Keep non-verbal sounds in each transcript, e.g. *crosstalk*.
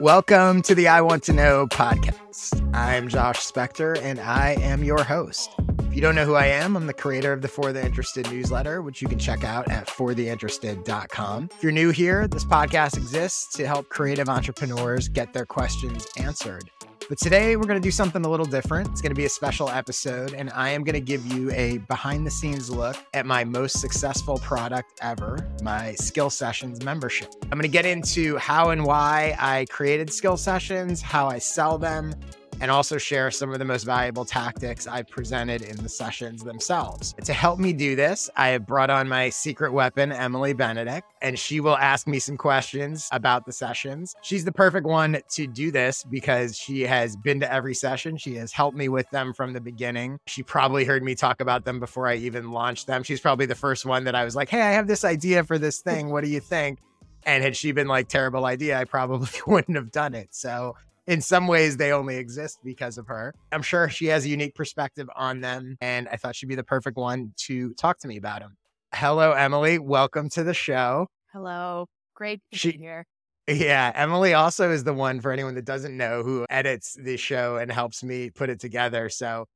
Welcome to the I Want to Know podcast. I'm Josh Spector and I am your host. If you don't know who I am, I'm the creator of the For the Interested newsletter, which you can check out at fortheinterested.com. If you're new here, this podcast exists to help creative entrepreneurs get their questions answered. But today we're going to do something a little different. It's going to be a special episode, and I am going to give you a behind the scenes look at my most successful product ever, my Skill Sessions membership. I'm going to get into how and why I created Skill Sessions, how I sell them, and also share some of the most valuable tactics I presented in the sessions themselves. To help me do this, I have brought on my secret weapon, Emily Benedict, and she will ask me some questions about the sessions. She's the perfect one to do this because she has been to every session. She has helped me with them from the beginning. She probably heard me talk about them before I even launched them. She's probably the first one that I was like, hey, I have this idea for this thing. What do you think? And had she been like, terrible idea, I probably *laughs* wouldn't have done it. So in some ways they only exist because of her. I'm sure she has a unique perspective on them, and I thought she'd be the perfect one to talk to me about them. Hello, Emily. Welcome to the show. Hello. Great to she, be here. Yeah, Emily also is the one for anyone that doesn't know who edits the show and helps me put it together. So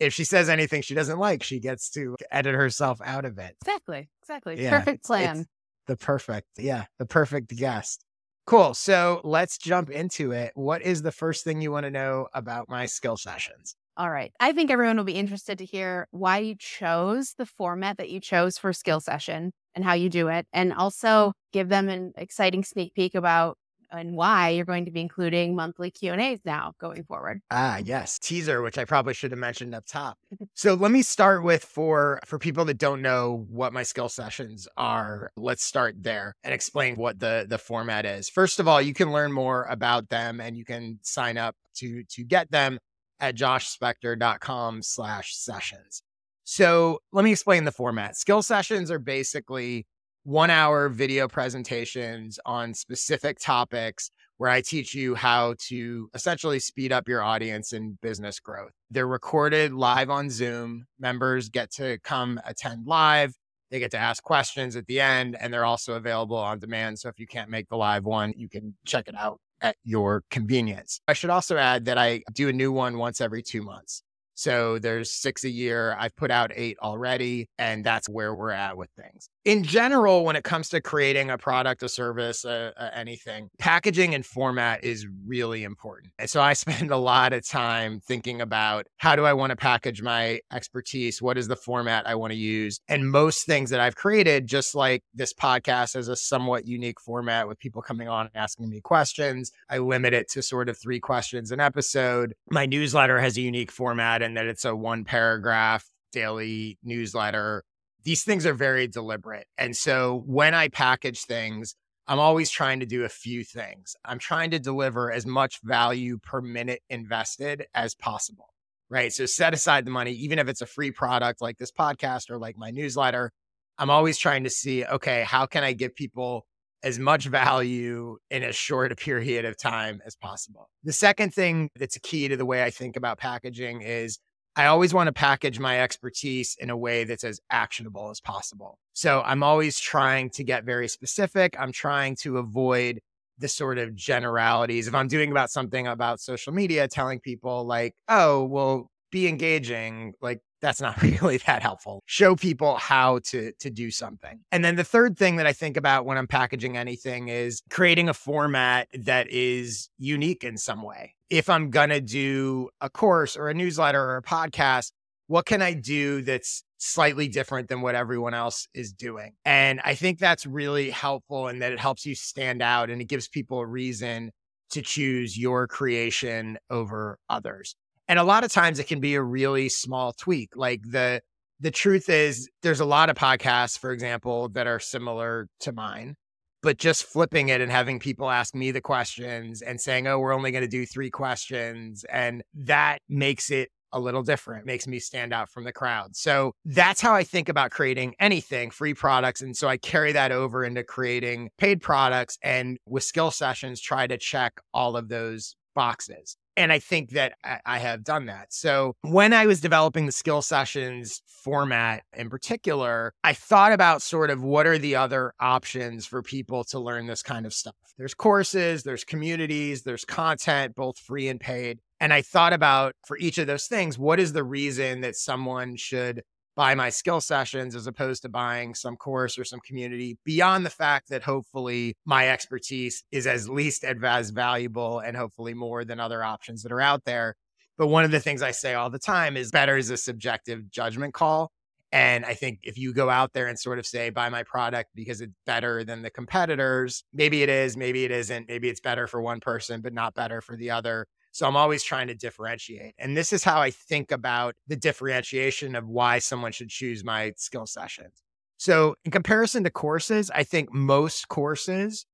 if she says anything she doesn't like, she gets to edit herself out of it. Exactly. Exactly. Yeah, perfect plan. The perfect, yeah, the perfect guest. Cool. So let's jump into it. What is the first thing you want to know about my skill sessions? All right. I think everyone will be interested to hear why you chose the format that you chose for skill session and how you do it, and also give them an exciting sneak peek about and why you're going to be including monthly Q&As now going forward. Ah, yes. Teaser, which I probably should have mentioned up top. *laughs* so let me start with for for people that don't know what my skill sessions are, let's start there and explain what the the format is. First of all, you can learn more about them and you can sign up to to get them at joshspector.com slash sessions. So let me explain the format. Skill sessions are basically one hour video presentations on specific topics where I teach you how to essentially speed up your audience and business growth. They're recorded live on Zoom. Members get to come attend live. They get to ask questions at the end, and they're also available on demand. So if you can't make the live one, you can check it out at your convenience. I should also add that I do a new one once every two months. So there's six a year. I've put out eight already, and that's where we're at with things. In general, when it comes to creating a product, a service, uh, uh, anything, packaging and format is really important. And so I spend a lot of time thinking about how do I want to package my expertise? What is the format I want to use? And most things that I've created, just like this podcast, has a somewhat unique format with people coming on and asking me questions. I limit it to sort of three questions an episode. My newsletter has a unique format and that it's a one paragraph daily newsletter. These things are very deliberate. And so when I package things, I'm always trying to do a few things. I'm trying to deliver as much value per minute invested as possible. Right. So set aside the money, even if it's a free product like this podcast or like my newsletter. I'm always trying to see, okay, how can I give people as much value in as short a period of time as possible. The second thing that's a key to the way I think about packaging is I always want to package my expertise in a way that's as actionable as possible. So I'm always trying to get very specific. I'm trying to avoid the sort of generalities. If I'm doing about something about social media, telling people like, oh, well, be engaging, like that's not *laughs* really that helpful. Show people how to to do something. And then the third thing that I think about when I'm packaging anything is creating a format that is unique in some way. If I'm going to do a course or a newsletter or a podcast, what can I do that's slightly different than what everyone else is doing? And I think that's really helpful in that it helps you stand out and it gives people a reason to choose your creation over others. And a lot of times it can be a really small tweak. Like the the truth is there's a lot of podcasts, for example, that are similar to mine. But just flipping it and having people ask me the questions and saying, oh, we're only going to do three questions. And that makes it a little different, makes me stand out from the crowd. So that's how I think about creating anything, free products. And so I carry that over into creating paid products and with skill sessions, try to check all of those boxes. And I think that I have done that. So when I was developing the skill sessions format in particular, I thought about sort of what are the other options for people to learn this kind of stuff. There's courses, there's communities, there's content, both free and paid. And I thought about for each of those things, what is the reason that someone should buy my skill sessions as opposed to buying some course or some community beyond the fact that hopefully my expertise is as least as valuable and hopefully more than other options that are out there. But one of the things I say all the time is better is a subjective judgment call. And I think if you go out there and sort of say, buy my product because it's better than the competitors, maybe it is, maybe it isn't. Maybe it's better for one person, but not better for the other. So I'm always trying to differentiate. And this is how I think about the differentiation of why someone should choose my skill sessions. So, in comparison to courses, I think most courses,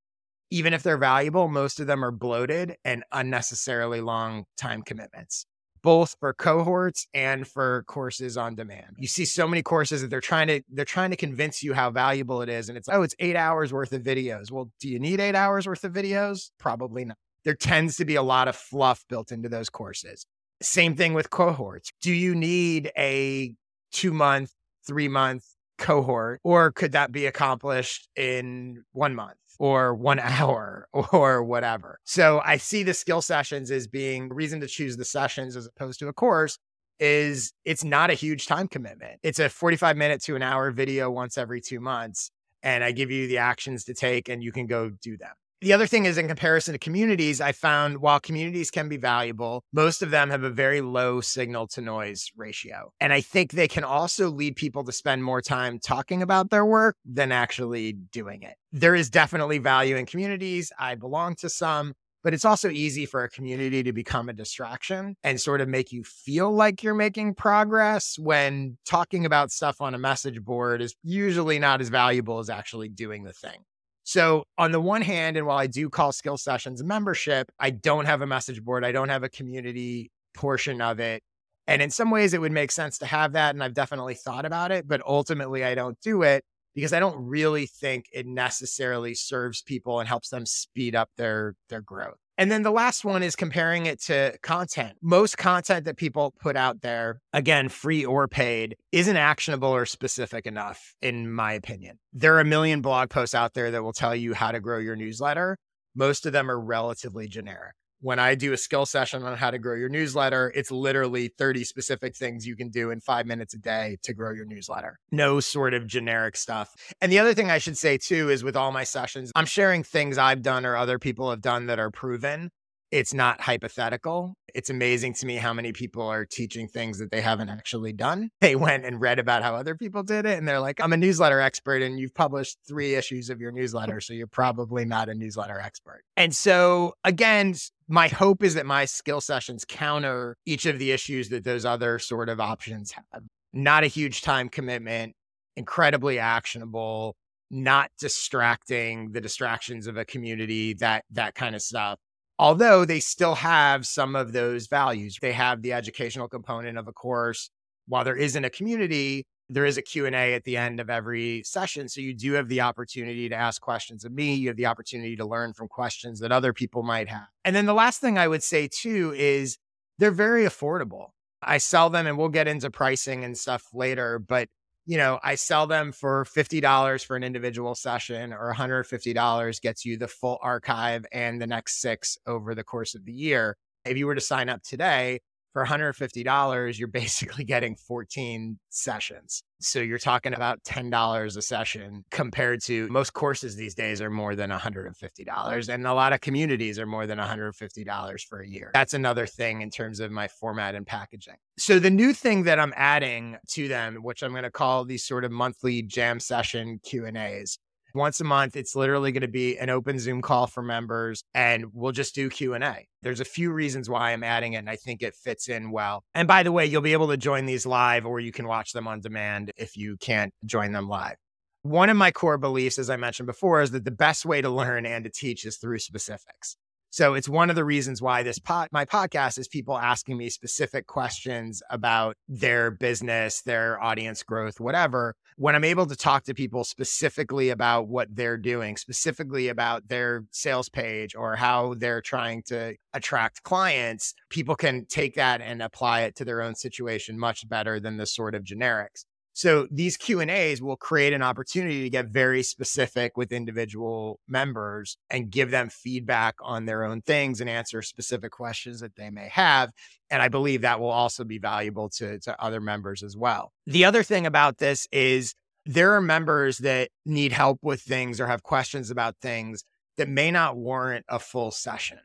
even if they're valuable, most of them are bloated and unnecessarily long time commitments, both for cohorts and for courses on demand. You see so many courses that they're trying to they're trying to convince you how valuable it is and it's oh, it's 8 hours worth of videos. Well, do you need 8 hours worth of videos? Probably not there tends to be a lot of fluff built into those courses. Same thing with cohorts. Do you need a two month, three month cohort, or could that be accomplished in one month? Or one *laughs* hour or whatever. So I see the skill sessions as being reason to choose the sessions as opposed to a course is it's not a huge time commitment. It's a 45 minute to an hour video once every two months. And I give you the actions to take and you can go do them. The other thing is, in comparison to communities, I found while communities can be valuable, most of them have a very low signal to noise ratio. And I think they can also lead people to spend more time talking about their work than actually doing it. There is definitely value in communities. I belong to some, but it's also easy for a community to become a distraction and sort of make you feel like you're making progress when talking about stuff on a message board is usually not as valuable as actually doing the thing. So, on the one hand, and while I do call skill sessions membership, I don't have a message board, I don't have a community portion of it. And in some ways, it would make sense to have that. And I've definitely thought about it, but ultimately, I don't do it because I don't really think it necessarily serves people and helps them speed up their, their growth. And then the last one is comparing it to content. Most content that people put out there, again, free or paid, isn't actionable or specific enough, in my opinion. There are a million blog posts out there that will tell you how to grow your newsletter. Most of them are relatively generic when I do a skill session on how to grow your newsletter, it's literally 30 specific things you can do in five minutes a day to grow your newsletter. No sort of generic stuff. And the other thing I should say too is with all my sessions, I'm sharing things I've done or other people have done that are proven it's not hypothetical. It's amazing to me how many people are teaching things that they haven't actually done. *laughs* They went and read about how other people did it, and they're like, I'm a newsletter expert, and you've published three issues of your *laughs* newsletter, so you're probably not a newsletter expert. And so, again, my hope is that my skill sessions counter each of the issues that those other sort of options have. Not a huge time commitment, incredibly actionable, not distracting the distractions of a community, that that kind of stuff although they still have some of those values. They have the educational component of a course. While there isn't a community, there is a Q&A at the end of every session. So you do have the opportunity to ask questions of me. You have the opportunity to learn from questions that other people might have. And then the last thing I would say too is they're very affordable. I sell them and we'll get into pricing and stuff later, but you know, I sell them for $50 for an individual session or $150 gets you the full archive and the next six over the course of the year. If you were to sign up today, for $150, you're basically *laughs* getting 14 sessions. So you're talking about $10 a session compared to most courses these days are more than $150. And a lot of communities are more than $150 for a year. That's another thing in terms of my format and packaging. So the new thing that I'm adding to them, which I'm going to call these sort of monthly jam session Q&As, once a month it's literally going to be an open zoom call for members and we'll just do q&a there's a few reasons why i'm adding it and i think it fits in well. And by the way you'll be able to join these live or you can watch them on demand if you can't join them live. One of my core beliefs as i mentioned before is that the best way to learn and to teach is through specifics So it's one of the reasons why this pod, my podcast is people asking me specific questions about their business, their audience growth, whatever. When I'm able to talk to people specifically about what they're doing, specifically about their sales page or how they're trying to attract clients, people can take that and apply it to their own situation much better than the sort of generics. So these Q and A's will create an opportunity to get very specific with individual members and give them feedback on their own things and answer specific questions that they may have. And I believe that will also be valuable to, to other members as well. The other thing about this is there are members that need help with things or have questions about things that may not warrant a full session,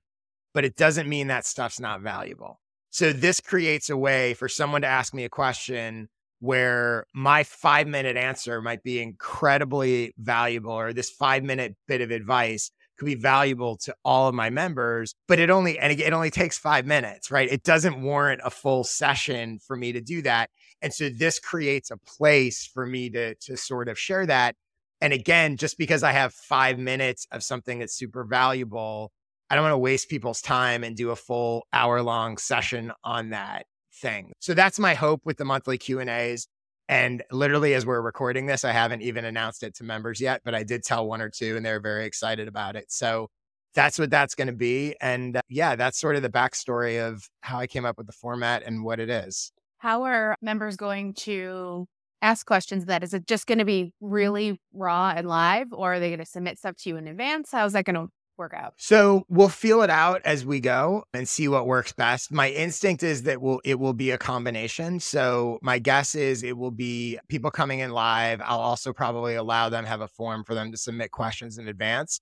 but it doesn't mean that stuff's not valuable. So this creates a way for someone to ask me a question where my five minute answer might be incredibly valuable, or this five minute bit of advice could be valuable to all of my members, but it only, and it only takes five minutes, right? It doesn't warrant a full session for me to do that. And so this creates a place for me to, to sort of share that. And again, just because I have five minutes of something that's super valuable, I don't want to waste people's time and do a full hour long session on that thing. So that's my hope with the monthly Q&As. And literally as we're recording this, I haven't even announced it to members yet, but I did tell one or two and they're very excited about it. So that's what that's going to be. And uh, yeah, that's sort of the backstory of how I came up with the format and what it is. How are members going to ask questions that is it just going to be really raw and live or are they going to submit stuff to you in advance how's that going to work out? So we'll feel it out as we go and see what works best. My instinct is that will it will be a combination. So my guess is it will be people coming in live. I'll also probably allow them have a form for them to submit questions in advance.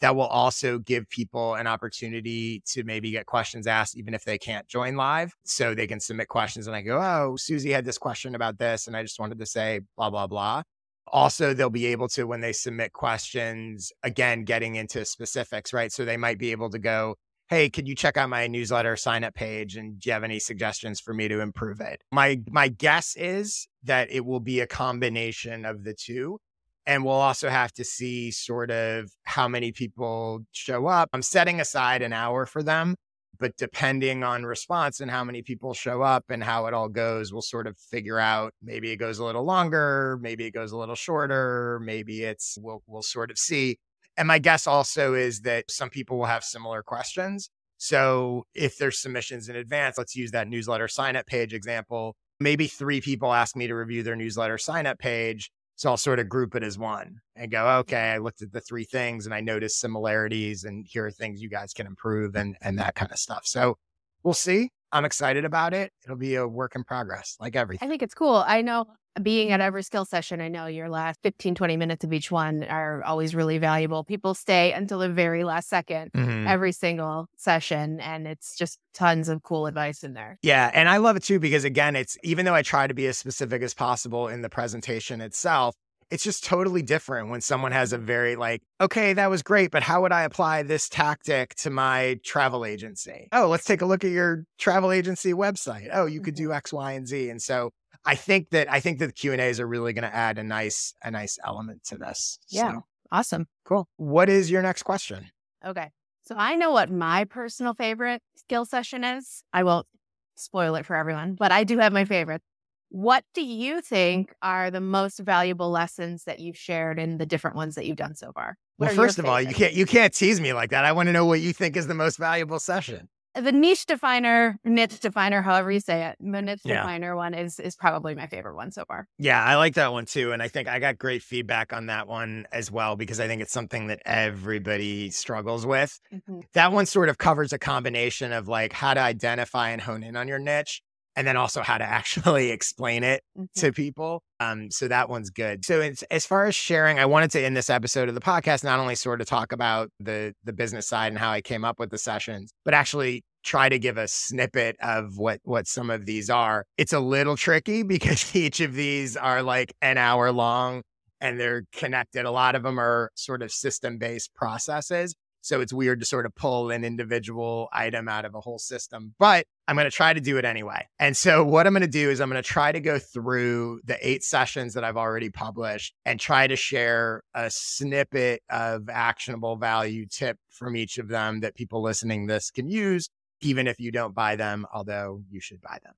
That will also give people an opportunity to maybe get questions asked, even if they can't join live. So they can submit questions and I go, Oh, Susie had this question about this. And I just wanted to say blah, blah, blah. Also, they'll be able to, when they submit questions, again, getting into specifics, right? So they might be able to go, Hey, could you check out my newsletter sign up page? And do you have any suggestions for me to improve it? My, my guess is that it will be a combination of the two. And we'll also have to see sort of how many people show up. I'm setting aside an hour for them but depending on response and how many people show up and how it all goes, we'll sort of figure out maybe it goes a little longer, maybe it goes a little shorter, maybe it's we'll we'll sort of see. And my guess also is that some people will have similar questions. So if there's submissions in advance, let's use that newsletter sign up page example. Maybe three people ask me to review their newsletter sign up page. So I'll sort of group it as one and go, okay, I looked at the three things and I noticed similarities and here are things you guys can improve and and that kind of stuff. So we'll see. I'm excited about it. It'll be a work in progress, like everything. I think it's cool. I know being at every skill session, I know your last 15, 20 minutes of each one are always really valuable. People stay until the very last 2nd mm-hmm. every single session. And it's just tons of cool advice in there. Yeah. And I love it too, because again, it's even though I try to be as specific as possible in the presentation itself, it's just totally different when someone has a very like, okay, that was great, but how would I apply this tactic to my travel agency? Oh, let's take a look at your travel agency website. Oh, you could mm-hmm. do X, Y, and Z. And so I think that I think that the Q and A's are really going to add a nice a nice element to this. Yeah, so, awesome, cool. What is your next question? Okay, so I know what my personal favorite skill session is. I won't spoil it for everyone, but I do have my favorite. What do you think are the most valuable lessons that you've shared in the different ones that you've done so far? What well, first of all, you can't you can't tease me like that. I want to know what you think is the most valuable session. The niche definer, niche definer, however you say it, the niche yeah. definer one is is probably my favorite one so far. Yeah, I like that one too, and I think I got great feedback on that one as well because I think it's something that everybody struggles with. Mm-hmm. That one sort of covers a combination of like how to identify and hone in on your niche, and then also how to actually *laughs* explain it mm-hmm. to people. Um, so that one's good. So as far as sharing, I wanted to in this episode of the podcast not only sort of talk about the the business side and how I came up with the sessions, but actually try to give a snippet of what what some of these are. It's a little tricky *laughs* because each of these are like an hour long and they're connected. A lot of them are sort of system based processes. So it's weird to sort of pull an individual item out of a whole system, but I'm going to try to do it anyway. And so what I'm going to do is I'm going to try to go through the eight sessions that I've already published and try to share a snippet of actionable value tip from each of them that people listening this can use, even if you don't buy them, although you should buy them.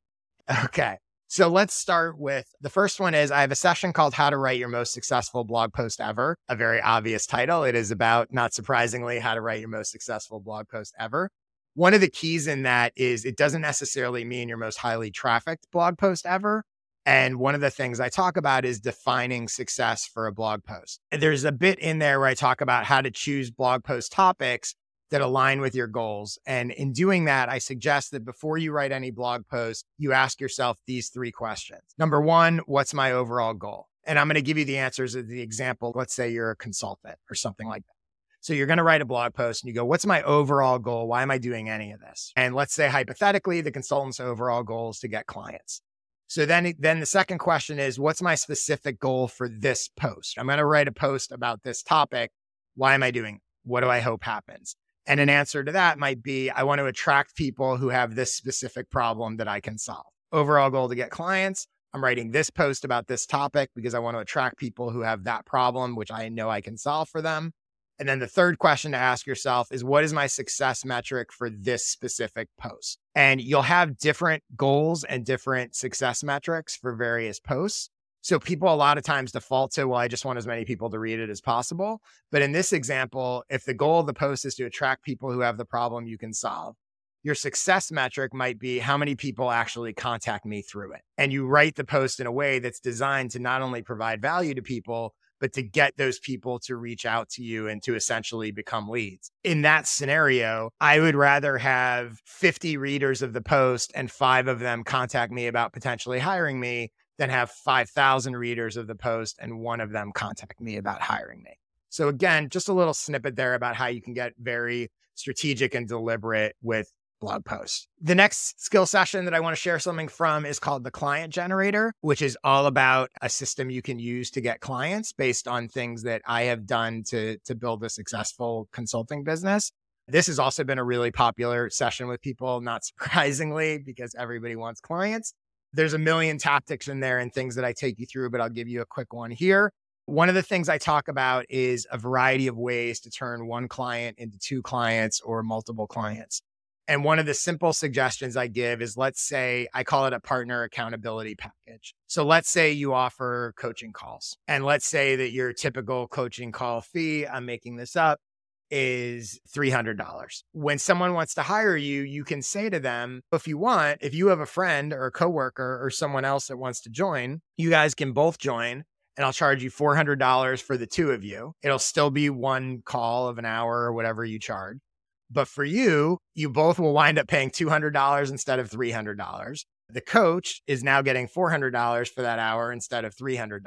*laughs* Okay. So let's start with the first one is I have a session called How to Write Your Most Successful Blog Post Ever, a very obvious title. It is about, not surprisingly, how to write your most successful blog post ever. One of the keys in that is it doesn't necessarily mean your most highly trafficked blog post ever. And one of the things I talk about is defining success for a blog post. There's a bit in there where I talk about how to choose blog post topics that align with your goals. And in doing that, I suggest that before you write any blog post, you ask yourself these three questions. Number one, what's my overall goal? And I'm going to give you the answers of the example. Let's say you're a consultant or something like that. So you're going to write a blog post and you go, what's my overall goal? Why am I doing any of this? And let's say hypothetically, the consultant's overall goal is to get clients. So then, then the second question is, what's my specific goal for this post? I'm going to write a post about this topic. Why am I doing? It? What do I hope happens? And an answer to that might be I want to attract people who have this specific problem that I can solve. Overall goal to get clients. I'm writing this post about this topic because I want to attract people who have that problem, which I know I can solve for them. And then the third question to ask yourself is what is my success metric for this specific post? And you'll have different goals and different success metrics for various posts. So people a lot of times default to, well, I just want as many people to read it as possible. But in this example, if the goal of the post is to attract people who have the problem you can solve, your success metric might be how many people actually contact me through it. And you write the post in a way that's designed to not only provide value to people, but to get those people to reach out to you and to essentially become leads. In that scenario, I would rather have 50 readers of the post and five of them contact me about potentially hiring me then have 5,000 readers of the post and one of them contact me about hiring me. So, again, just a little snippet there about how you can get very strategic and deliberate with blog posts. The next skill session that I want to share something from is called the client generator, which is all about a system you can use to get clients based on things that I have done to, to build a successful consulting business. This has also been a really popular session with people, not *laughs* surprisingly, because everybody wants clients. There's a million tactics in there and things that I take you through, but I'll give you a quick one here. One of the things I talk about is a variety of ways to turn one client into two clients or multiple clients. And one of the simple suggestions I give is let's say I call it a partner accountability package. So let's say you offer coaching calls and let's say that your typical coaching call fee, I'm making this up, is $300. When someone wants to hire you, you can say to them, if you want, if you have a friend or a coworker or someone else that wants to join, you guys can both join and I'll charge you $400 for the two of you. It'll still be one call of an hour or whatever you charge. But for you, you both will wind up paying $200 instead of $300. The coach is now getting $400 for that hour instead of $300.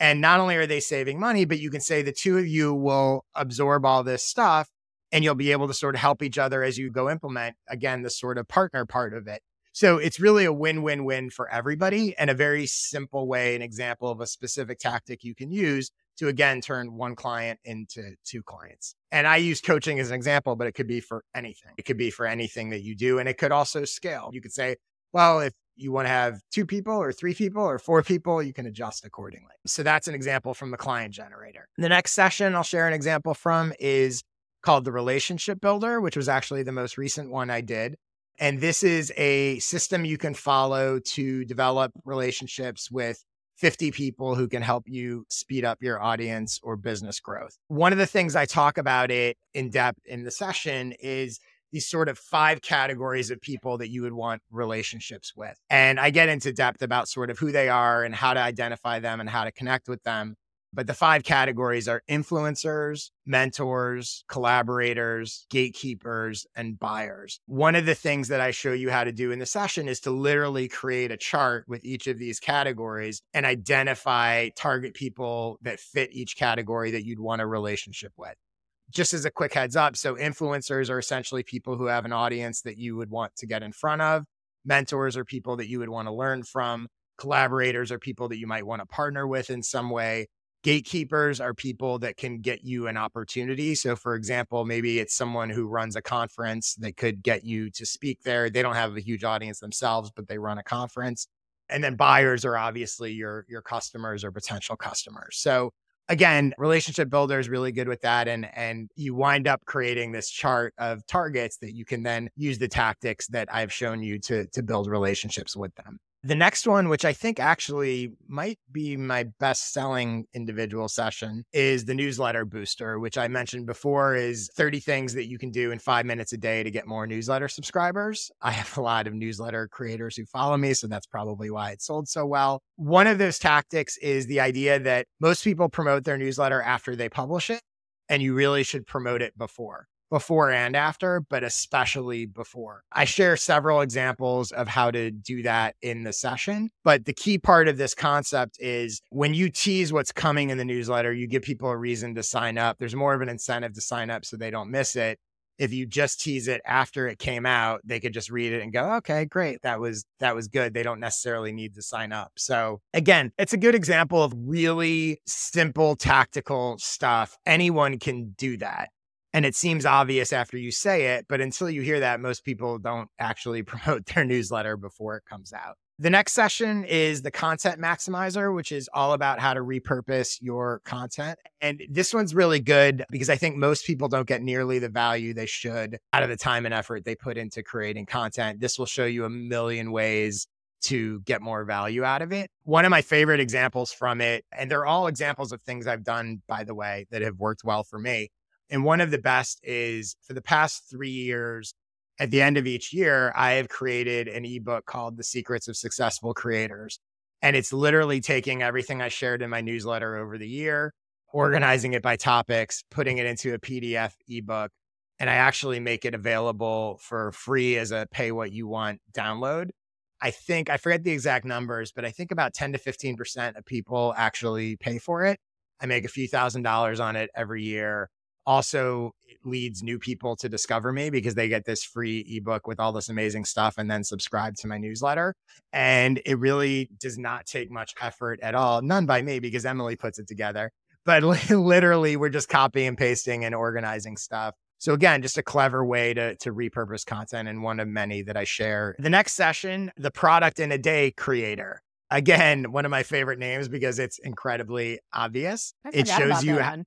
And not only are they saving money, but you can say the two of you will absorb all this stuff and you'll be able to sort of help each other as you go implement, again, the sort of partner part of it. So it's really a win win win for everybody and a very simple way, an example of a specific tactic you can use to again turn one client into two clients. And I use coaching as an example, but it could be for anything. It could be for anything that you do. And it could also scale. You could say, well, if you want to have two people or three people or four people, you can adjust accordingly. So that's an example from the client generator. The next session I'll share an example from is called the Relationship Builder, which was actually the most recent one I did. And this is a system you can follow to develop relationships with 50 people who can help you speed up your audience or business growth. One of the things I talk about it in depth in the session is these sort of five categories of people that you would want relationships with. And I get into depth about sort of who they are and how to identify them and how to connect with them. But the five categories are influencers, mentors, collaborators, gatekeepers, and buyers. One of the things that I show you how to do in the session is to literally create a chart with each of these categories and identify target people that fit each category that you'd want a relationship with just as a quick heads up so influencers are essentially people who have an audience that you would want to get in front of mentors are people that you would want to learn from collaborators are people that you might want to partner with in some way Gatekeepers are people that can get you an opportunity. So, for example, maybe it's someone who runs a conference that could get you to speak there. They don't have a huge audience themselves, but they run a conference. And then buyers are obviously your your customers or potential customers. So, again, relationship builder is really good with that. And, and you wind up creating this chart of targets that you can then use the tactics that I've shown you to, to build relationships with them. The next one, which I think actually might be my best selling individual session, is the newsletter booster, which I mentioned before is 30 things that you can do in five minutes a day to get more newsletter subscribers. I have a lot of newsletter creators who follow me, so that's probably why it sold so well. One of those tactics is the idea that most people promote their newsletter after they publish it, and you really should promote it before before and after, but especially before. I share several examples of how to do that in the session. But the key part of this concept is when you tease what's coming in the newsletter, you give people a reason to sign up. There's more of an incentive to sign up so they don't miss it. If you just tease it after it came out, they could just read it and go, "Okay, great. That was that was good." They don't necessarily need to sign up. So, again, it's a good example of really simple tactical stuff. Anyone can do that. And it seems obvious after you say it, but until you hear that, most people don't actually *laughs* promote their newsletter before it comes out. The next session is the content maximizer, which is all about how to repurpose your content. And this one's really good because I think most people don't get nearly the value they should out of the time and effort they put into creating content. This will show you a million ways to get more value out of it. One of my favorite examples from it, and they're all examples of things I've done, by the way, that have worked well for me, and one of the best is for the past three years, at the end of each year, I have created an ebook called The Secrets of Successful Creators. And it's literally taking everything I shared in my newsletter over the year, organizing it by topics, putting it into a PDF ebook. And I actually make it available for free as a pay what you want download. I think, I forget the exact numbers, but I think about 10 to 15% of people actually pay for it. I make a few thousand dollars on it every year also leads new people to discover me because they get this free ebook with all this amazing stuff and then subscribe to my newsletter. And it really does not take much effort at all. None by me because Emily puts it together. But *laughs* literally, we're just copying and pasting and organizing stuff. So again, just a clever way to, to repurpose content and one of many that I share. The next session, the product in a day creator. Again, one of my favorite names because it's incredibly obvious. it shows you how,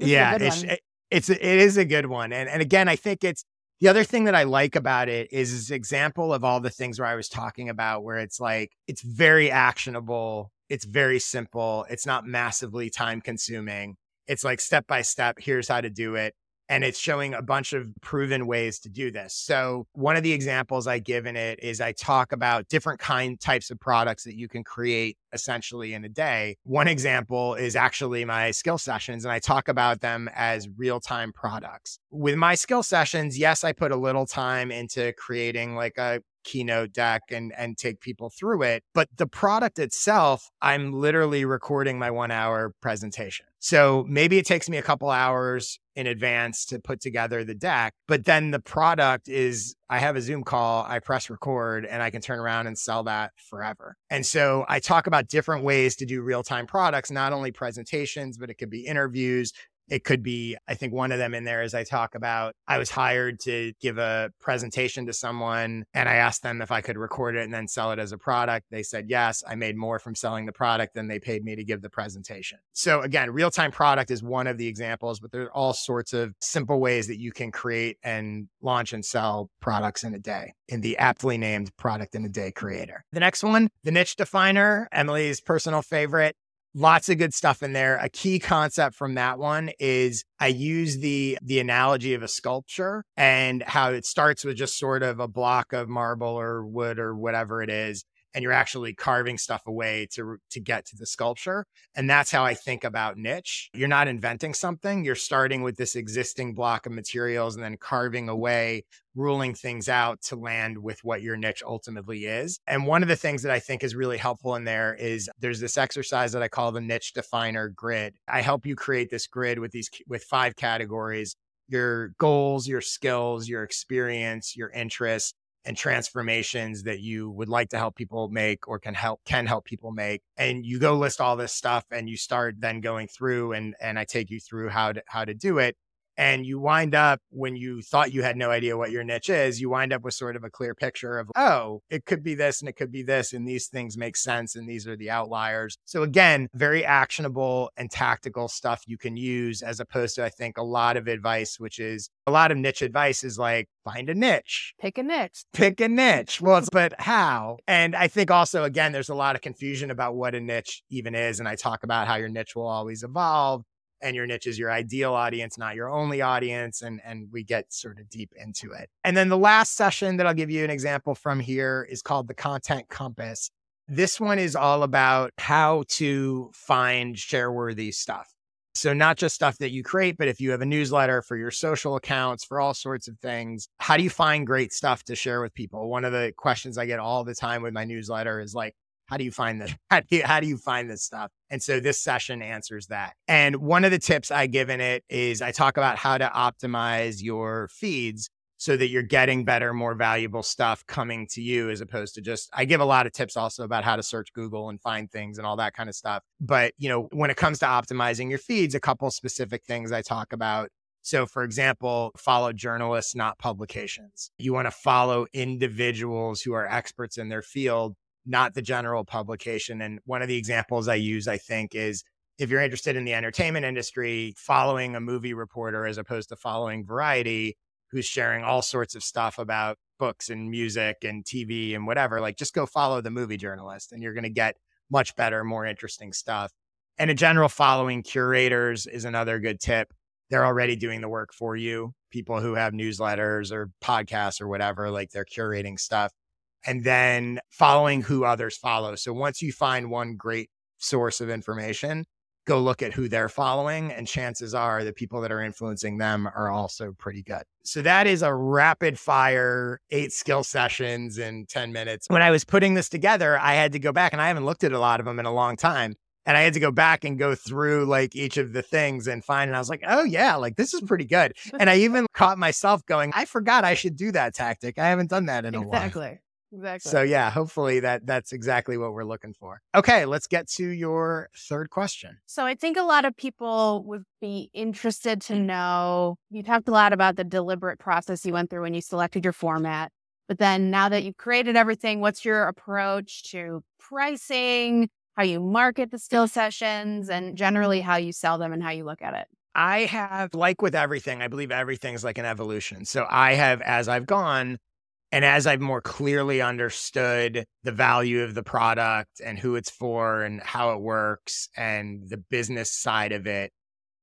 yeah, it, it's it is a good one. And and again, I think it's the other thing that I like about it is this example of all the things where I was talking about where it's like it's very actionable, it's very simple, it's not massively time consuming. It's like step by step, here's how to do it and it's showing a bunch of proven ways to do this. So one of the examples I give in it is I talk about different kind types of products that you can create essentially in a day. One example is actually my skill sessions and I talk about them as real-time products. With my skill sessions, yes, I put a little time into creating like a keynote deck and and take people through it but the product itself i'm literally recording my 1 hour presentation so maybe it takes me a couple hours in advance to put together the deck but then the product is i have a zoom call i press record and i can turn around and sell that forever. And so i talk about different ways to do real-time products not only presentations but it could be interviews it could be, I think one of them in there is I talk about I was hired to give a presentation to someone and I asked them if I could record it and then sell it as a product. They said yes. I made more from selling the product than they paid me to give the presentation. So again, real time product is one of the examples, but there are all sorts of simple ways that you can create and launch and sell products in a day in the aptly named product in a day creator. The next one, the niche definer, Emily's personal favorite lots of good stuff in there. A key concept from that one is I use the the analogy of a sculpture and how it starts with just sort of a block of marble or wood or whatever it is and you're actually carving stuff away to to get to the sculpture and that's how i think about niche. You're not inventing something you're starting with this existing block of materials and then carving away ruling things out to land with what your niche ultimately is and one of the things that i think is really helpful in there is there's this exercise that i call the niche definer grid. I help you create this grid with these with five categories your goals your skills your experience your interests and transformations that you would like to help people make or can help can help people make and you go list all this stuff and you start then going through and and I take you through how to how to do it and you wind up when you thought you had no idea what your niche is you wind up with sort of a clear picture of oh it could be this and it could be this and these things make sense and these are the outliers. So again very actionable and tactical stuff you can use as opposed to i think a lot of advice which is a lot of niche advice is like find a niche. Pick a niche. Pick a niche. Well it's but how? And i think also again there's a lot of confusion about what a niche even is and i talk about how your niche will always evolve and your niche is your ideal audience, not your only audience. And, and we get sort of deep into it. And then the last session that I'll give you an example from here is called the Content Compass. This one is all about how to find share worthy stuff. So, not just stuff that you create, but if you have a newsletter for your social accounts, for all sorts of things, how do you find great stuff to share with people? One of the questions I get all the time with my newsletter is like, how do you find this? *laughs* How do you, how do you find this stuff? And so this session answers that. And one of the tips I give in it is I talk about how to optimize your feeds so that you're getting better, more valuable stuff coming to you as opposed to just, I give a lot of tips also about how to search Google and find things and all that kind of stuff. But, you know, when it comes to optimizing your feeds, a couple specific things I talk about so, for example, follow journalists, not publications. You want to follow individuals who are experts in their field not the general publication. And one of the examples I use, I think, is if you're interested in the entertainment industry, following a movie reporter as opposed to following Variety, who's sharing all sorts of stuff about books and music and TV and whatever, like just go follow the movie journalist and you're going to get much better, more interesting stuff. And a general following curators is another good tip. They're already doing the work for you. People who have newsletters or podcasts or whatever, like they're curating stuff and then following who others follow. So once you find one great source of information, go look at who they're following. And chances are the people that are influencing them are also pretty good. So that is a rapid fire eight skill sessions in 10 minutes. When I was putting this together, I had to go back and I haven't looked at a lot of them in a long time. And I had to go back and go through like each of the things and find, and I was like, oh, yeah, like this is pretty good. *laughs* And I even caught myself going, I forgot I should do that tactic. I haven't done that in a while. Exactly. Exactly. So yeah, hopefully that that's exactly what we're looking for. Okay, let's get to your third question. So I think a lot of people would be interested to mm. know you talked a lot about the deliberate process you went through when you selected your format. But then now that you've created everything, what's your approach to pricing, how you market the skill sessions, and generally how you sell them and how you look at it? I have, like with everything, I believe everything's like an evolution. So I have, as I've gone, and as I've more clearly understood the value of the product and who it's for and how it works and the business side of it,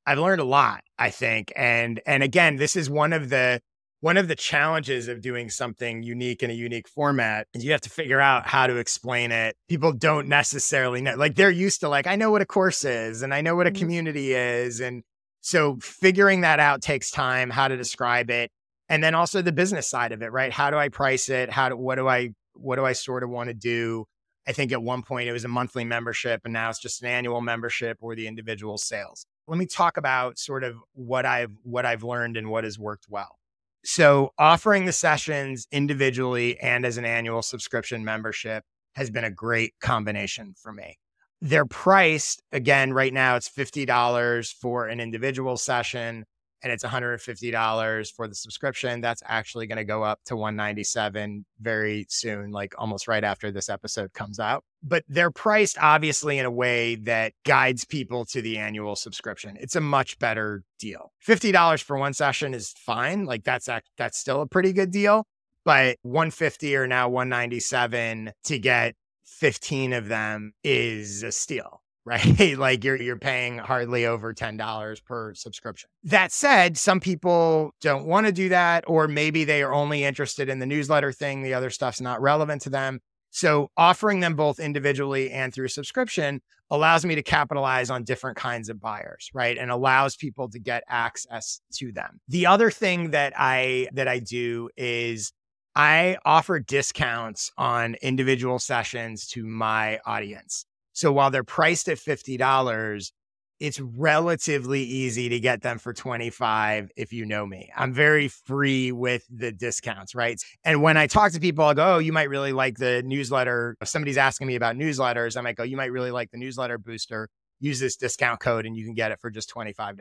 I've learned a lot, I think. And and again, this is one of the one of the challenges of doing something unique in a unique format is you have to figure out how to explain it. People don't necessarily know. Like they're used to like I know what a course is and I know what a mm-hmm. community is and so figuring that out takes time, how to describe it and then also the business side of it, right? How do I price it? How do what do I what do I sort of want to do? I think at one point it was a monthly membership and now it's just an annual membership or the individual sales. Let me talk about sort of what I've what I've learned and what has worked well. So, offering the sessions individually and as an annual subscription membership has been a great combination for me. They're priced again right now it's $50 for an individual session and it's $150 for the subscription. That's actually going to go up to 197 very soon, like almost right after this episode comes out. But they're priced obviously in a way that guides people to the annual subscription. It's a much better deal. $50 for one session is fine. Like that's that's still a pretty good deal, but 150 or now 197 to get 15 of them is a steal right? *laughs* like you're you're paying hardly over $10 per subscription. That said, some people don't want to do that or maybe they are only interested in the newsletter thing, the other stuff's not relevant to them. So offering them both individually and through subscription allows me to capitalize on different kinds of buyers, right? And allows people to get access to them. The other thing that I that I do is I offer discounts on individual sessions to my audience. So while they're priced at $50, it's relatively easy to get them for 25 if you know me. I'm very free with the discounts, right? And when I talk to people, I'll go, oh, you might really like the newsletter. If somebody's asking me about newsletters, I might go, you might really like the newsletter booster use this discount code and you can get it for just $25.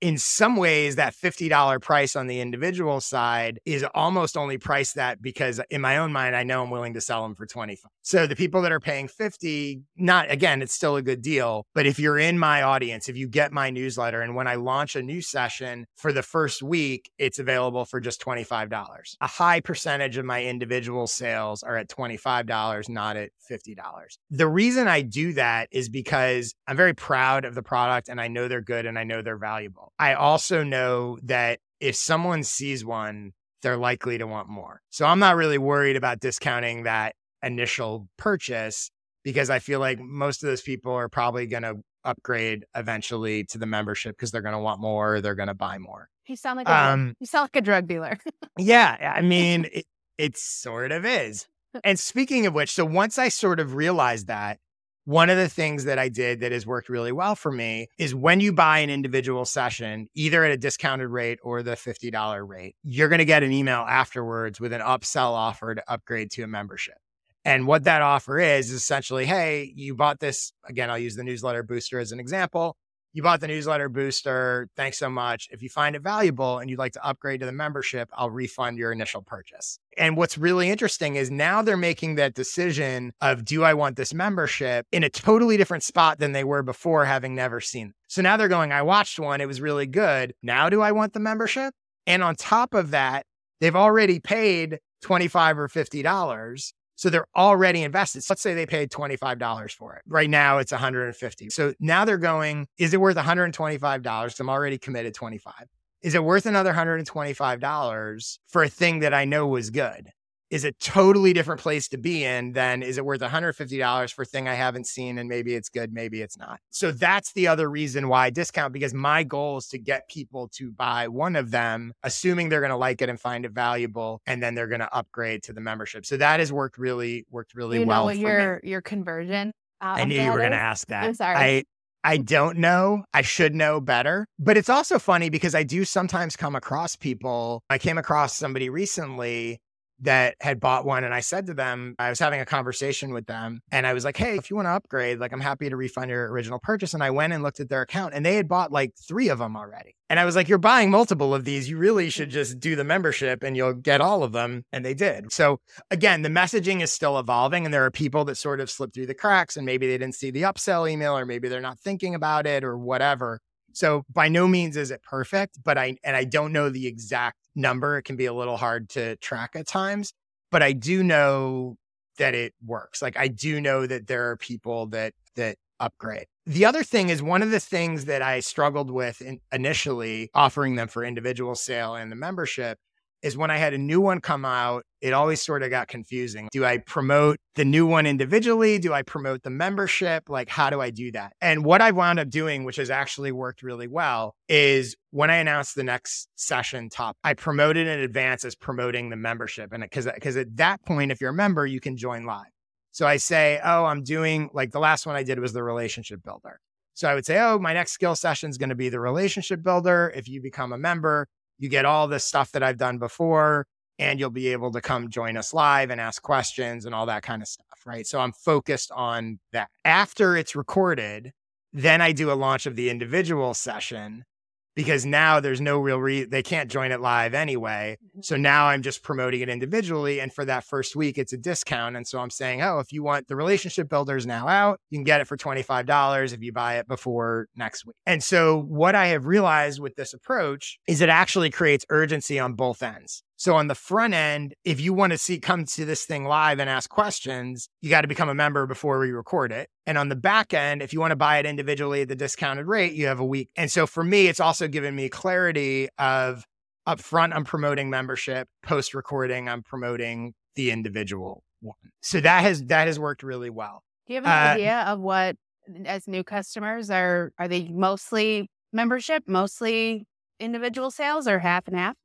In some ways, that $50 price on the individual side is almost only priced that because in my own mind, I know I'm willing to sell them for 25. So the people that are paying 50, not again, it's still a good deal. But if you're in my audience, if you get my newsletter and when I launch a new session for the first week, it's available for just $25. A high percentage of my individual sales are at $25, not at $50. The reason I do that is because I'm very proud of the product and I know they're good and I know they're valuable. I also know that if someone sees one, they're likely to want more. So I'm not really worried about discounting that initial purchase because I feel like most of those people are probably going to upgrade eventually to the membership because they're going to want more, they're going to buy more. You sound like a, um, you sound like a drug dealer. yeah, I *laughs* mean, it, it sort of is. And speaking of which, so once I sort of realized that, one of the things that I did that has worked really well for me is when you buy an individual session, either at a discounted rate or the $50 rate, you're going to get an email afterwards with an upsell offer to upgrade to a membership. And what that offer is, is essentially, hey, you bought this. Again, I'll use the newsletter booster as an example you bought the newsletter booster. Thanks so much. If you find it valuable and you'd like to upgrade to the membership, I'll refund your initial purchase. And what's really interesting is now they're making that decision of do I want this membership in a totally different spot than they were before, having never seen. It. So now they're going, I watched one, it was really good. Now do I want the membership? And on top of that, they've already paid 25 or $50 so they're already invested. So let's say they paid $25 for it. Right now it's 150. So now they're going, is it worth $125? I'm already committed 25. Is it worth another $125 for a thing that I know was good? Is a totally different place to be in than is it worth $150 for a thing I haven't seen and maybe it's good, maybe it's not. So that's the other reason why I discount because my goal is to get people to buy one of them, assuming they're going to like it and find it valuable, and then they're going to upgrade to the membership. So that has worked really, worked really you well. Know your your conversion. Uh, I knew you were going to ask that. I'm sorry. I, I don't know. I should know better. But it's also funny because I do sometimes come across people. I came across somebody recently that had bought one. And I said to them, I was having a conversation with them and I was like, Hey, if you want to upgrade, like I'm happy to refund your original purchase. And I went and looked at their account and they had bought like three of them already. And I was like, You're buying multiple of these. You really should just do the membership and you'll get all of them. And they did. So again, the messaging is still evolving and there are people that sort of slip through the cracks and maybe they didn't see the upsell email or maybe they're not thinking about it or whatever. So by no means is it perfect, but I and I don't know the exact number. It can be a little hard to track at times, but I do know that it works. Like I do know that there are people that that upgrade. The other thing is one of the things that I struggled with in, initially offering them for individual sale and the membership is when I had a new one come out, it always sort of got confusing. Do I promote the new one individually? Do I promote the membership? Like, how do I do that? And what I've wound up doing, which has actually worked really well, is when I announced the next session top, I promoted in advance as promoting the membership. And because because at that point, if you're a member, you can join live. So I say, oh, I'm doing like the last one I did was the relationship builder. So I would say, oh, my next skill session is going to be the relationship builder. If you become a member, you get all the stuff that I've done before, and you'll be able to come join us live and ask questions and all that kind of stuff. Right. So I'm focused on that. After it's recorded, then I do a launch of the individual session because now there's no real reason they can't join it live anyway. Mm-hmm. So now I'm just promoting it individually. And for that first week, it's a discount. And so I'm saying, oh, if you want the relationship builders now out, you can get it for $25 if you buy it before next week. And so what I have realized with this approach is it actually creates urgency on both ends. So on the front end, if you want to see come to this thing live and ask questions, you got to become a member before we record it. And on the back end, if you want to buy it individually at the discounted rate, you have a week. And so for me, it's also given me clarity of upfront, I'm promoting membership, post recording, I'm promoting the individual one. So that has that has worked really well. Do you have an uh, idea of what as new customers are are they mostly membership, mostly individual sales or half and half?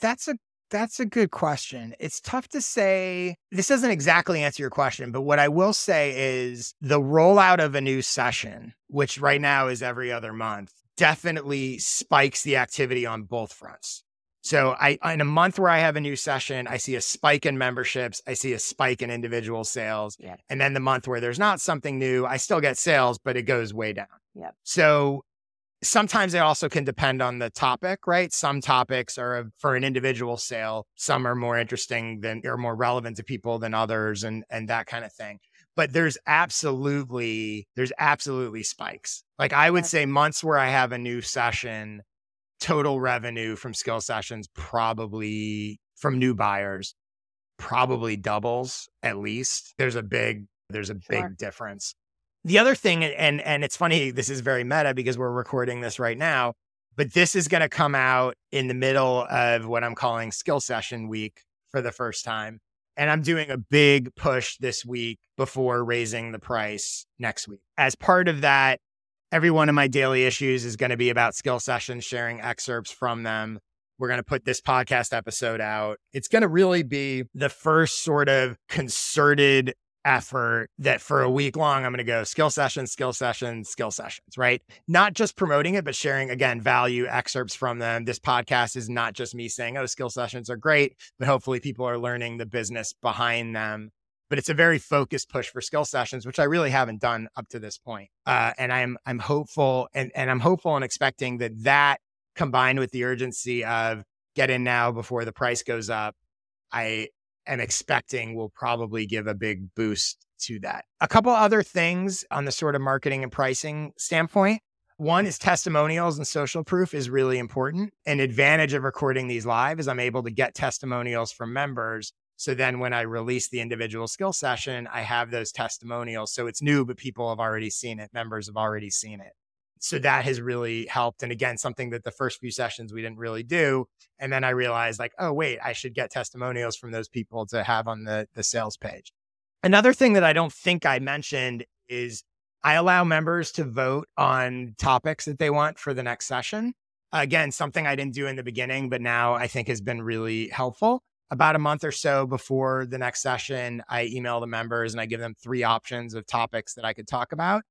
That's a that's a good question. It's tough to say. This doesn't exactly answer your question, but what I will say is the rollout of a new session which right now is every other month, definitely spikes the activity on both fronts. So I in a month where I have a new session, I see a spike in memberships, I see a spike in individual sales. Yeah. And then the month where there's not something new, I still get sales, but it goes way down. Yep. So sometimes they also can depend on the topic, right? Some topics are for an individual sale, some are more interesting than or more relevant to people than others and and that kind of thing. But there's absolutely there's absolutely spikes. Like I would say months where I have a new session, total revenue from skill sessions probably from new buyers probably doubles at least. There's a big there's a Sure. big difference. The other thing, and and it's funny, this is very meta because we're recording this right now, but this is going to come out in the middle of what I'm calling skill session week for the first time. And I'm doing a big push this week before raising the price next week. As part of that, every one of my daily issues is going to be about skill sessions, sharing excerpts from them. We're going to put this podcast episode out. It's going to really be the first sort of concerted effort that for a week long, I'm going to go skill sessions, skill sessions, skill sessions, right? Not just promoting it, but sharing again value excerpts from them. This podcast is not just me saying, oh, skill sessions are great, but hopefully people are learning the business behind them. But it's a very focused push for skill sessions, which I really haven't done up to this point. Uh, and I'm I'm hopeful and, and I'm hopeful and expecting that that combined with the urgency of get in now before the price goes up, I am expecting will probably give a big boost to that. A couple other things on the sort of marketing and pricing standpoint. One is testimonials and social proof is really important. An advantage of recording these live is I'm able to get testimonials from members. So then when I release the individual skill session, I have those testimonials. So it's new, but people have already seen it. Members have already seen it. So that has really helped. And again, something that the first few sessions we didn't really do. And then I realized like, oh, wait, I should get testimonials from those people to have on the, the sales page. Another thing that I don't think I mentioned is I allow members to vote on topics that they want for the next session. Again, something I didn't do in the beginning, but now I think has been really helpful. About a month or so before the next session, I email the members and I give them three options of topics that I could talk about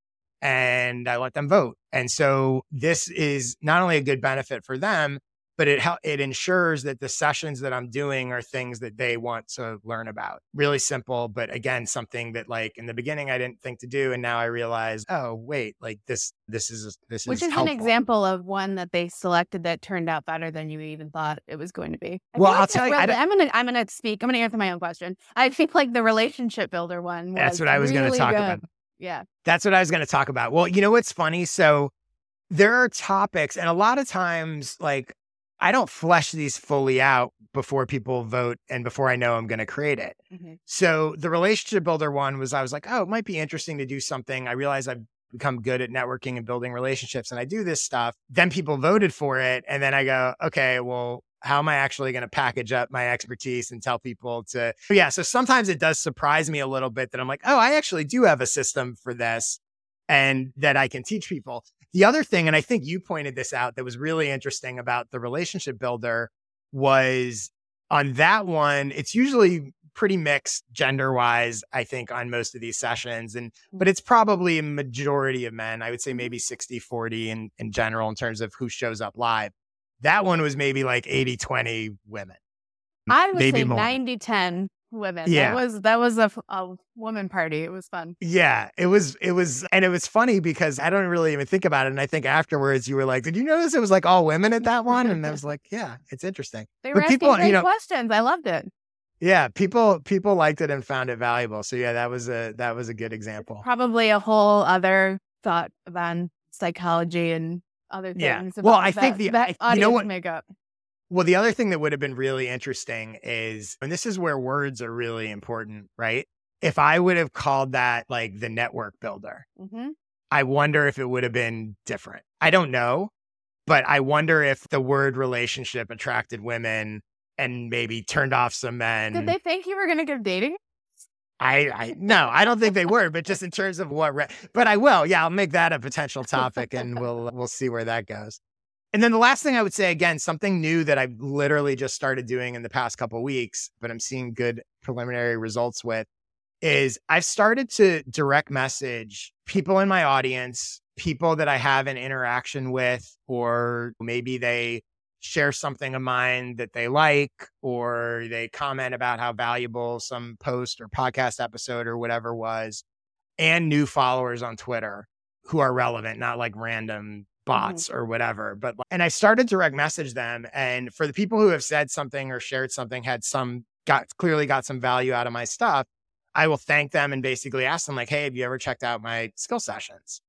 and I let them vote. And so this is not only a good benefit for them, but it it ensures that the sessions that I'm doing are things that they want to learn about. Really simple, but again, something that like in the beginning I didn't think to do, and now I realize, oh wait, like this this is this Which is is an example of one that they selected that turned out better than you even thought it was going to be. I Well, I'll like tell you, I I'm gonna I'm gonna speak. I'm gonna answer my own question. I think like the relationship builder one. Was That's what I was going to talk good. about. Yeah. That's what I was going to talk about. Well, you know what's funny? So there are topics, and a lot of times, like I don't flesh these fully out before people vote and before I know I'm going to create it. Mhm. So the relationship builder one was I was like, oh, it might be interesting to do something. I realize I've become good at networking and building relationships and I do this stuff. Then people voted for it. And then I go, okay, well, how am I actually going to package up my expertise and tell people to? Yeah. So sometimes it does surprise me a little bit that I'm like, oh, I actually do have a system for this and that I can teach people. The other thing, and I think you pointed this out, that was really interesting about the relationship builder was on that one, it's usually pretty mixed gender wise, I think, on most of these sessions. And mm. but it's probably a majority of men. I would say mm. maybe 60, 40 in, in general in terms of who shows up live. That one was maybe like 80, 20 women. I would maybe say more. 90 10 women. Yeah. That was that was a, a woman party. It was fun. Yeah, it was, it was, and it was funny because I don't really even think about it. And I think afterwards you were like, did you notice it was like all women at that one? And I was like, yeah, it's interesting. They But were asking people, you great know- questions. I loved it. Yeah, people, people liked it and found it valuable. So yeah, that was a, that was a good example. Probably a whole other thought on psychology and other things. Yeah. Well, I think the- that I- you know what- makeup. Well, the other thing that would have been really interesting is, and this is where words are really important, right? If I would have called that like the network builder, hmm I wonder if it would have been different. I don't know, but I wonder if the word relationship attracted women and maybe turned off some men. Did they think you were going to give dating? I, I no, I don't think they were, but just in terms of what, re- but I will. Yeah, I'll make that a potential topic, and we'll we'll see where that goes. And then the last thing I would say again, something new that I've literally just started doing in the past couple weeks, but I'm seeing good preliminary results with, is I've started to direct message people in my audience people that I have an interaction with, or maybe they share something of mine that they like, or they comment about how valuable some post or podcast episode or whatever was, and new followers on Twitter who are relevant, not like random bots mm-hmm. or whatever. But and I started direct message them. And for the people who have said something or shared something, had some got clearly got some value out of my stuff, I will thank them and basically ask them, like, hey, have you ever checked out my skill sessions?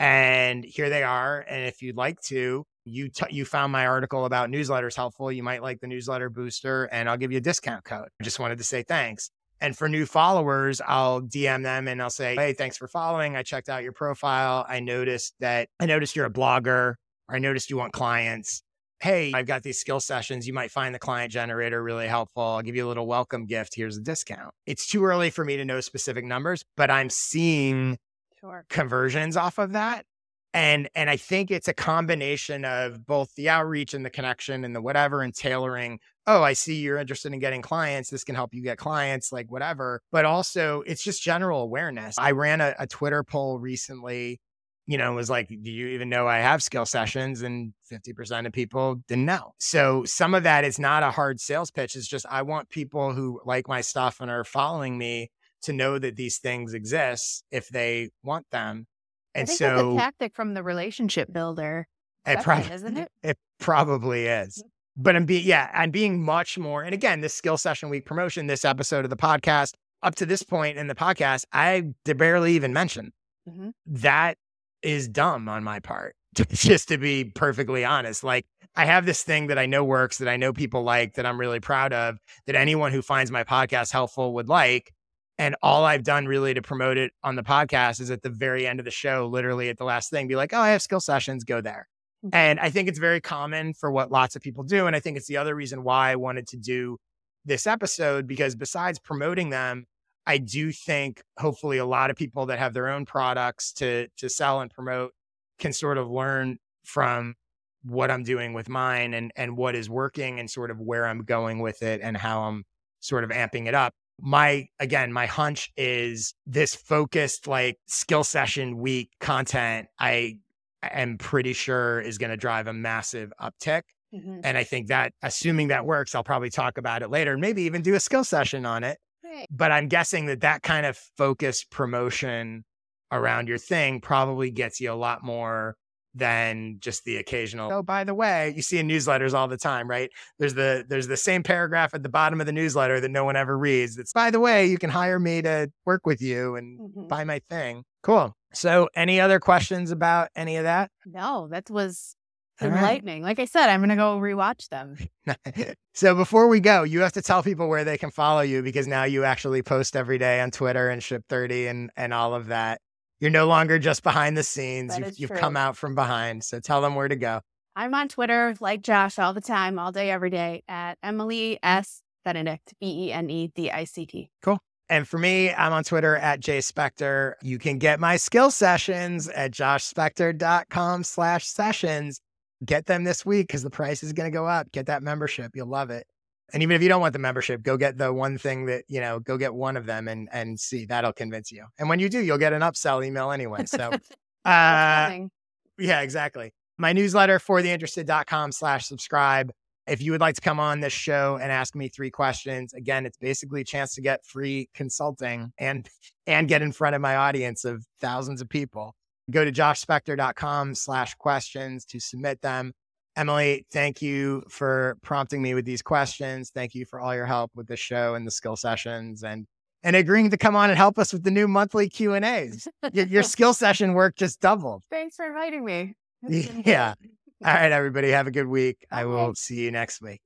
And here they are. And if you'd like to, you t- you found my article about newsletters helpful. You might like the newsletter booster, and I'll give you a discount code. I just wanted to say thanks. And for new followers, I'll DM them and I'll say, Hey, thanks for following. I checked out your profile. I noticed that I noticed you're a blogger, or I noticed you want clients. Hey, I've got these skill sessions. You might find the client generator really helpful. I'll give you a little welcome gift. Here's a discount. It's too early for me to know specific numbers, but I'm seeing sure. conversions off of that and and i think it's a combination of both the outreach and the connection and the whatever and tailoring oh i see you're interested in getting clients this can help you get clients like whatever but also it's just general awareness. I ran a, a twitter poll recently you know was like do you even know i have skill sessions? and 50% of people didn't know. So some of that is not a hard sales pitch it's just i want people who like my stuff and are following me to know that these things exist if they want them and I think so, tactic from the relationship builder, it probably, isn't it? *laughs* It probably is. Mm. But I'm being, yeah, I'm being much more. And again, this skill session week promotion, this episode of the podcast, up to this point in the podcast, I barely even mentioned. Mm-hmm. That is dumb on my part, *laughs* just to be perfectly honest. Like, I have this thing that I know works, that I know people like, that I'm really proud of, that anyone who finds my podcast helpful would like. And all I've done really to promote it on the podcast is at the very end of the show, literally at the last thing, be like, oh, I have skill sessions, go there. Mm-hmm. And I think it's very common for what lots of people do. And I think it's the other reason why I wanted to do this episode, because besides promoting them, I do think hopefully a lot of people that have their own products to to sell and promote can sort of learn from what I'm doing with mine and and what is working and sort of where I'm going with it and how I'm sort of amping it up my again my hunch is this focused like skill session week content i am pretty sure is going to drive a massive uptick mm-hmm. and i think that assuming that works i'll probably talk about it later and maybe even do a skill session on it right. but i'm guessing that that kind of focused promotion around your thing probably gets you a lot more than just the occasional oh by the way you see in newsletters all the time right? There's the there's the same paragraph at the bottom of the newsletter that no one ever reads. It's by the way you can hire me to work with you and mm-hmm. buy my thing. Cool. So any other questions about any of that? No that was enlightening right. like i said i'm gonna go rewatch them. *laughs* So before we go you have to tell people where they can follow you because now you actually post every day on twitter and ship 30 and and all of that you're no longer just behind the scenes. You've, you've come out from behind. So tell them where to go. I'm on Twitter, like Josh, all the time, all day, every day at Emily S. Benedict, B E N E D I C T. Cool. And for me, I'm on Twitter at Jay Spector. You can get my skill sessions at joshspector.com slash sessions. Get them this week because the price is going to go up. Get that membership. You'll love it. And even if you don't want the membership, go get the one thing that, you know, go get one of them and and see. That'll convince you. And when you do, you'll get an upsell email anyway. *laughs* So uh yeah, exactly. My newsletter for the interested.com slash subscribe. If you would like to come on this show and ask me three questions, again, it's basically a chance to get free consulting and and get in front of my audience of thousands of people. Go to joshspector.com slash questions to submit them. Emily, thank you for prompting me with these questions. Thank you for all your help with the show and the skill sessions and and agreeing to come on and help us with the new monthly Q and A's. Your, your *laughs* skill session work just doubled. Thanks for inviting me. *laughs* Yeah. All right, everybody. Have a good week. I will see you next week.